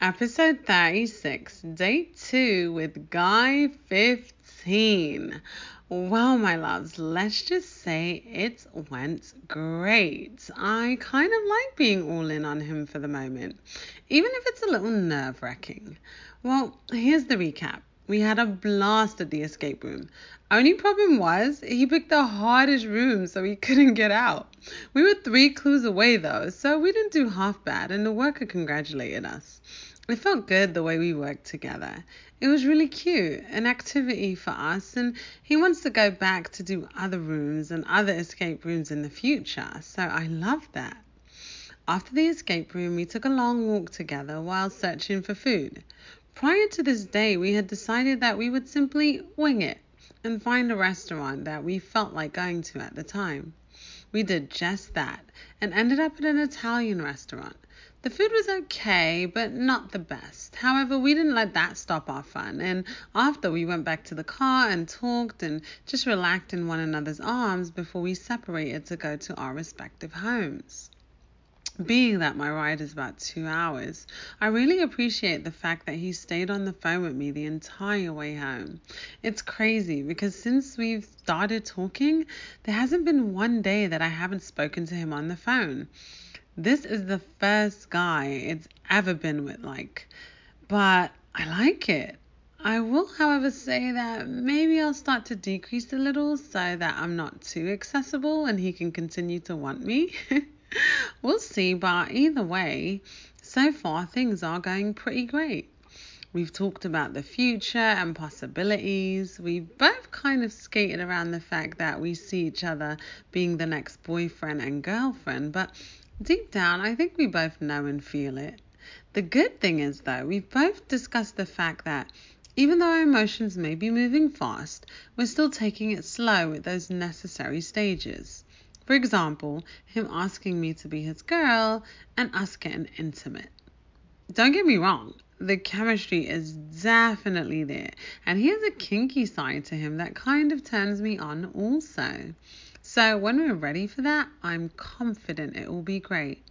Episode 36, Day 2 with Guy 15. Well, my loves, let's just say it went great. I kind of like being all in on him for the moment, even if it's a little nerve wracking. Well, here's the recap. We had a blast at the escape room. Only problem was he picked the hardest room so he couldn't get out. We were three clues away though, so we didn't do half bad and the worker congratulated us. It felt good the way we worked together. It was really cute, an activity for us, and he wants to go back to do other rooms and other escape rooms in the future, so I love that. After the escape room, we took a long walk together while searching for food. Prior to this day, we had decided that we would simply wing it and find a restaurant that we felt like going to at the time. We did just that and ended up at an Italian restaurant. The food was okay, but not the best. However, we didn't let that stop our fun, and after we went back to the car and talked and just relaxed in one another's arms before we separated to go to our respective homes. Being that my ride is about two hours, I really appreciate the fact that he stayed on the phone with me the entire way home. It's crazy because since we've started talking, there hasn't been one day that I haven't spoken to him on the phone. This is the first guy it's ever been with, like, but I like it. I will, however, say that maybe I'll start to decrease a little so that I'm not too accessible and he can continue to want me. we'll see, but either way, so far things are going pretty great. We've talked about the future and possibilities. We've both kind of skated around the fact that we see each other being the next boyfriend and girlfriend, but Deep down, I think we both know and feel it. The good thing is, though, we've both discussed the fact that even though our emotions may be moving fast, we're still taking it slow at those necessary stages. For example, him asking me to be his girl and us getting intimate. Don't get me wrong, the chemistry is definitely there, and he has a kinky side to him that kind of turns me on also. So when we're ready for that, I'm confident it will be great.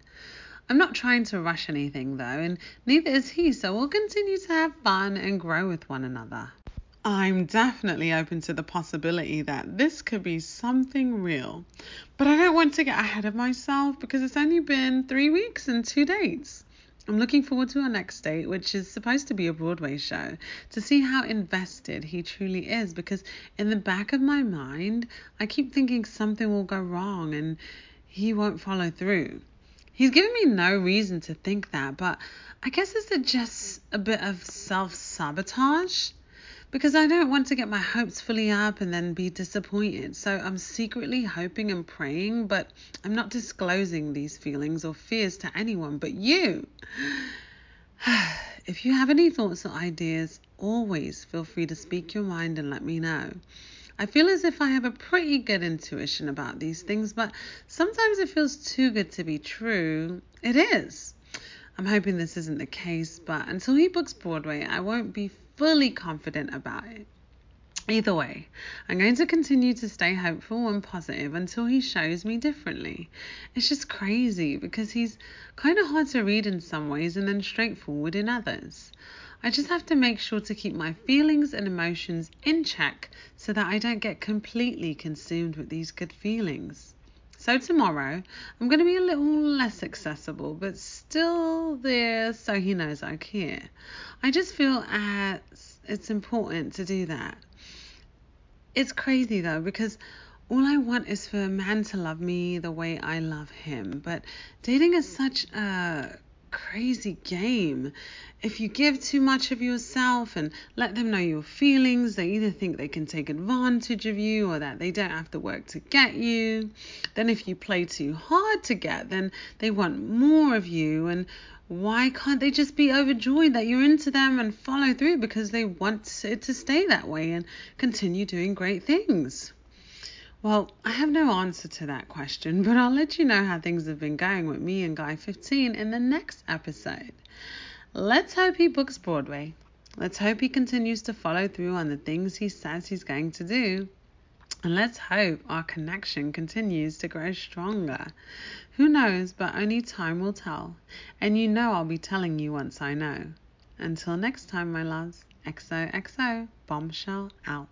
I'm not trying to rush anything though, and neither is he, so we'll continue to have fun and grow with one another. I'm definitely open to the possibility that this could be something real, but I don't want to get ahead of myself because it's only been three weeks and two dates. I'm looking forward to our next date, which is supposed to be a Broadway show, to see how invested he truly is. Because in the back of my mind, I keep thinking something will go wrong and he won't follow through. He's given me no reason to think that, but I guess it's just a bit of self sabotage? Because I don't want to get my hopes fully up and then be disappointed. So I'm secretly hoping and praying, but I'm not disclosing these feelings or fears to anyone but you. if you have any thoughts or ideas, always feel free to speak your mind and let me know. I feel as if I have a pretty good intuition about these things, but sometimes it feels too good to be true. It is. I'm hoping this isn't the case, but until he books Broadway, I won't be fully confident about it. Either way, I'm going to continue to stay hopeful and positive until he shows me differently. It's just crazy because he's kind of hard to read in some ways and then straightforward in others. I just have to make sure to keep my feelings and emotions in check so that I don't get completely consumed with these good feelings. So tomorrow, I'm going to be a little less accessible, but still there so he knows I care. I just feel as it's important to do that. It's crazy though, because all I want is for a man to love me the way I love him. But dating is such a crazy game. If you give too much of yourself and let them know your feelings, they either think they can take advantage of you or that they don't have to work to get you. Then, if you play too hard to get, then they want more of you. And why can't they just be overjoyed that you're into them and follow through because they want it to stay that way and continue doing great things? Well, I have no answer to that question, but I'll let you know how things have been going with me and Guy 15 in the next episode. Let's hope he books Broadway. Let's hope he continues to follow through on the things he says he's going to do. And let's hope our connection continues to grow stronger. Who knows, but only time will tell. And you know I'll be telling you once I know. Until next time, my loves, XOXO, bombshell out.